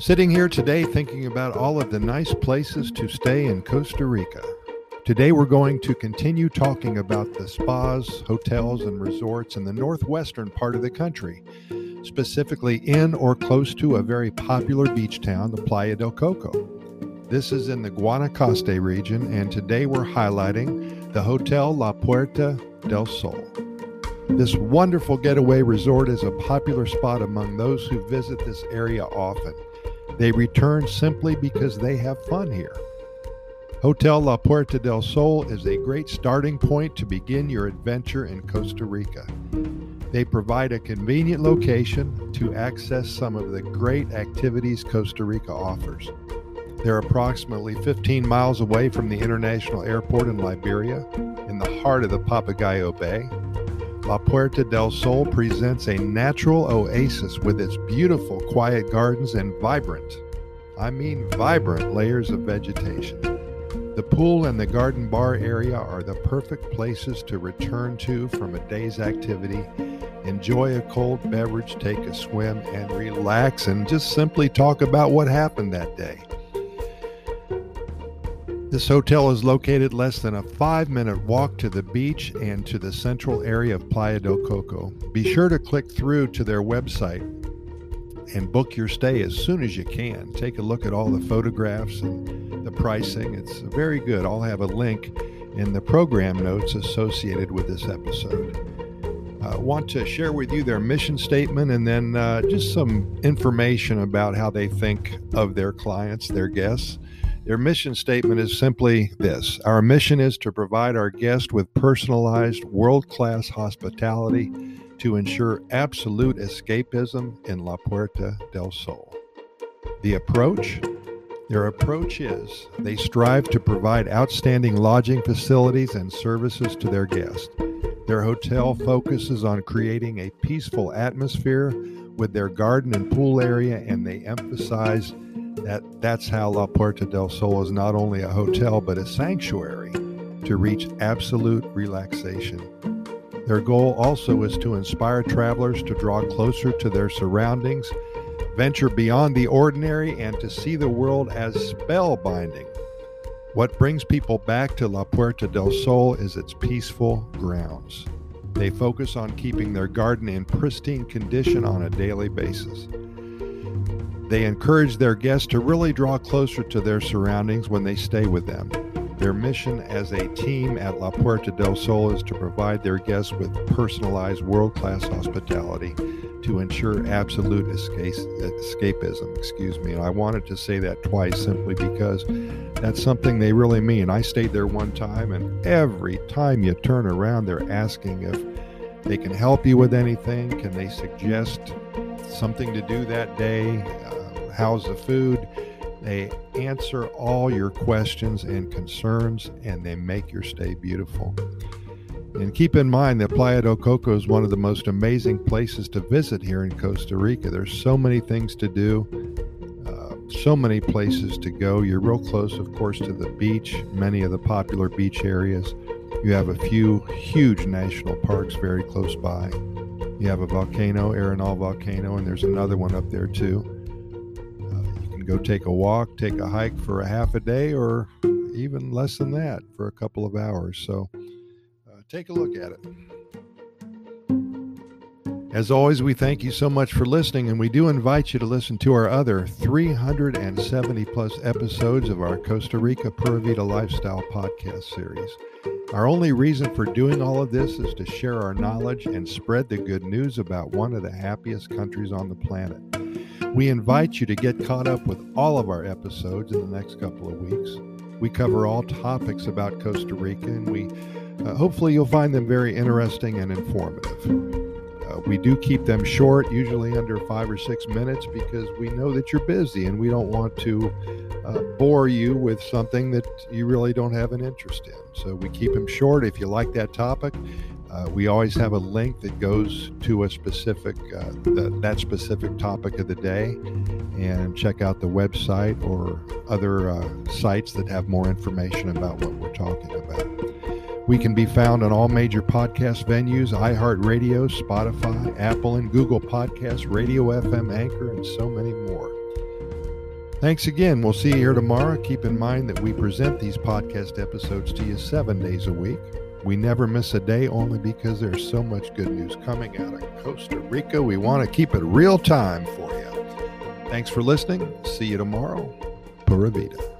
Sitting here today thinking about all of the nice places to stay in Costa Rica. Today we're going to continue talking about the spas, hotels, and resorts in the northwestern part of the country, specifically in or close to a very popular beach town, the Playa del Coco. This is in the Guanacaste region, and today we're highlighting the Hotel La Puerta del Sol. This wonderful getaway resort is a popular spot among those who visit this area often. They return simply because they have fun here. Hotel La Puerta del Sol is a great starting point to begin your adventure in Costa Rica. They provide a convenient location to access some of the great activities Costa Rica offers. They're approximately 15 miles away from the international airport in Liberia, in the heart of the Papagayo Bay. La Puerta del Sol presents a natural oasis with its beautiful quiet gardens and vibrant, I mean vibrant, layers of vegetation. The pool and the garden bar area are the perfect places to return to from a day's activity. Enjoy a cold beverage, take a swim, and relax and just simply talk about what happened that day. This hotel is located less than a five minute walk to the beach and to the central area of Playa del Coco. Be sure to click through to their website and book your stay as soon as you can. Take a look at all the photographs and the pricing. It's very good. I'll have a link in the program notes associated with this episode. I uh, want to share with you their mission statement and then uh, just some information about how they think of their clients, their guests. Their mission statement is simply this Our mission is to provide our guests with personalized, world class hospitality to ensure absolute escapism in La Puerta del Sol. The approach? Their approach is they strive to provide outstanding lodging facilities and services to their guests. Their hotel focuses on creating a peaceful atmosphere with their garden and pool area, and they emphasize that that's how La Puerta del Sol is not only a hotel but a sanctuary to reach absolute relaxation. Their goal also is to inspire travelers to draw closer to their surroundings, venture beyond the ordinary, and to see the world as spellbinding. What brings people back to La Puerta del Sol is its peaceful grounds. They focus on keeping their garden in pristine condition on a daily basis. They encourage their guests to really draw closer to their surroundings when they stay with them. Their mission as a team at La Puerta del Sol is to provide their guests with personalized world class hospitality to ensure absolute escapism. Excuse me. I wanted to say that twice simply because that's something they really mean. I stayed there one time, and every time you turn around, they're asking if they can help you with anything. Can they suggest something to do that day? How's the food? They answer all your questions and concerns, and they make your stay beautiful. And keep in mind that Playa del Coco is one of the most amazing places to visit here in Costa Rica. There's so many things to do, uh, so many places to go. You're real close, of course, to the beach, many of the popular beach areas. You have a few huge national parks very close by. You have a volcano, Arenal Volcano, and there's another one up there too go take a walk, take a hike for a half a day, or even less than that for a couple of hours. So uh, take a look at it. As always, we thank you so much for listening, and we do invite you to listen to our other 370 plus episodes of our Costa Rica Pura Vida Lifestyle podcast series. Our only reason for doing all of this is to share our knowledge and spread the good news about one of the happiest countries on the planet. We invite you to get caught up with all of our episodes in the next couple of weeks. We cover all topics about Costa Rica, and we uh, hopefully you'll find them very interesting and informative. Uh, we do keep them short, usually under five or six minutes, because we know that you're busy and we don't want to uh, bore you with something that you really don't have an interest in. So we keep them short. If you like that topic, uh, we always have a link that goes to a specific uh, that specific topic of the day, and check out the website or other uh, sites that have more information about what we're talking about. We can be found on all major podcast venues: iHeartRadio, Spotify, Apple, and Google Podcasts, Radio FM, Anchor, and so many more. Thanks again. We'll see you here tomorrow. Keep in mind that we present these podcast episodes to you seven days a week. We never miss a day only because there's so much good news coming out of Costa Rica. We want to keep it real time for you. Thanks for listening. See you tomorrow. Pura Vida.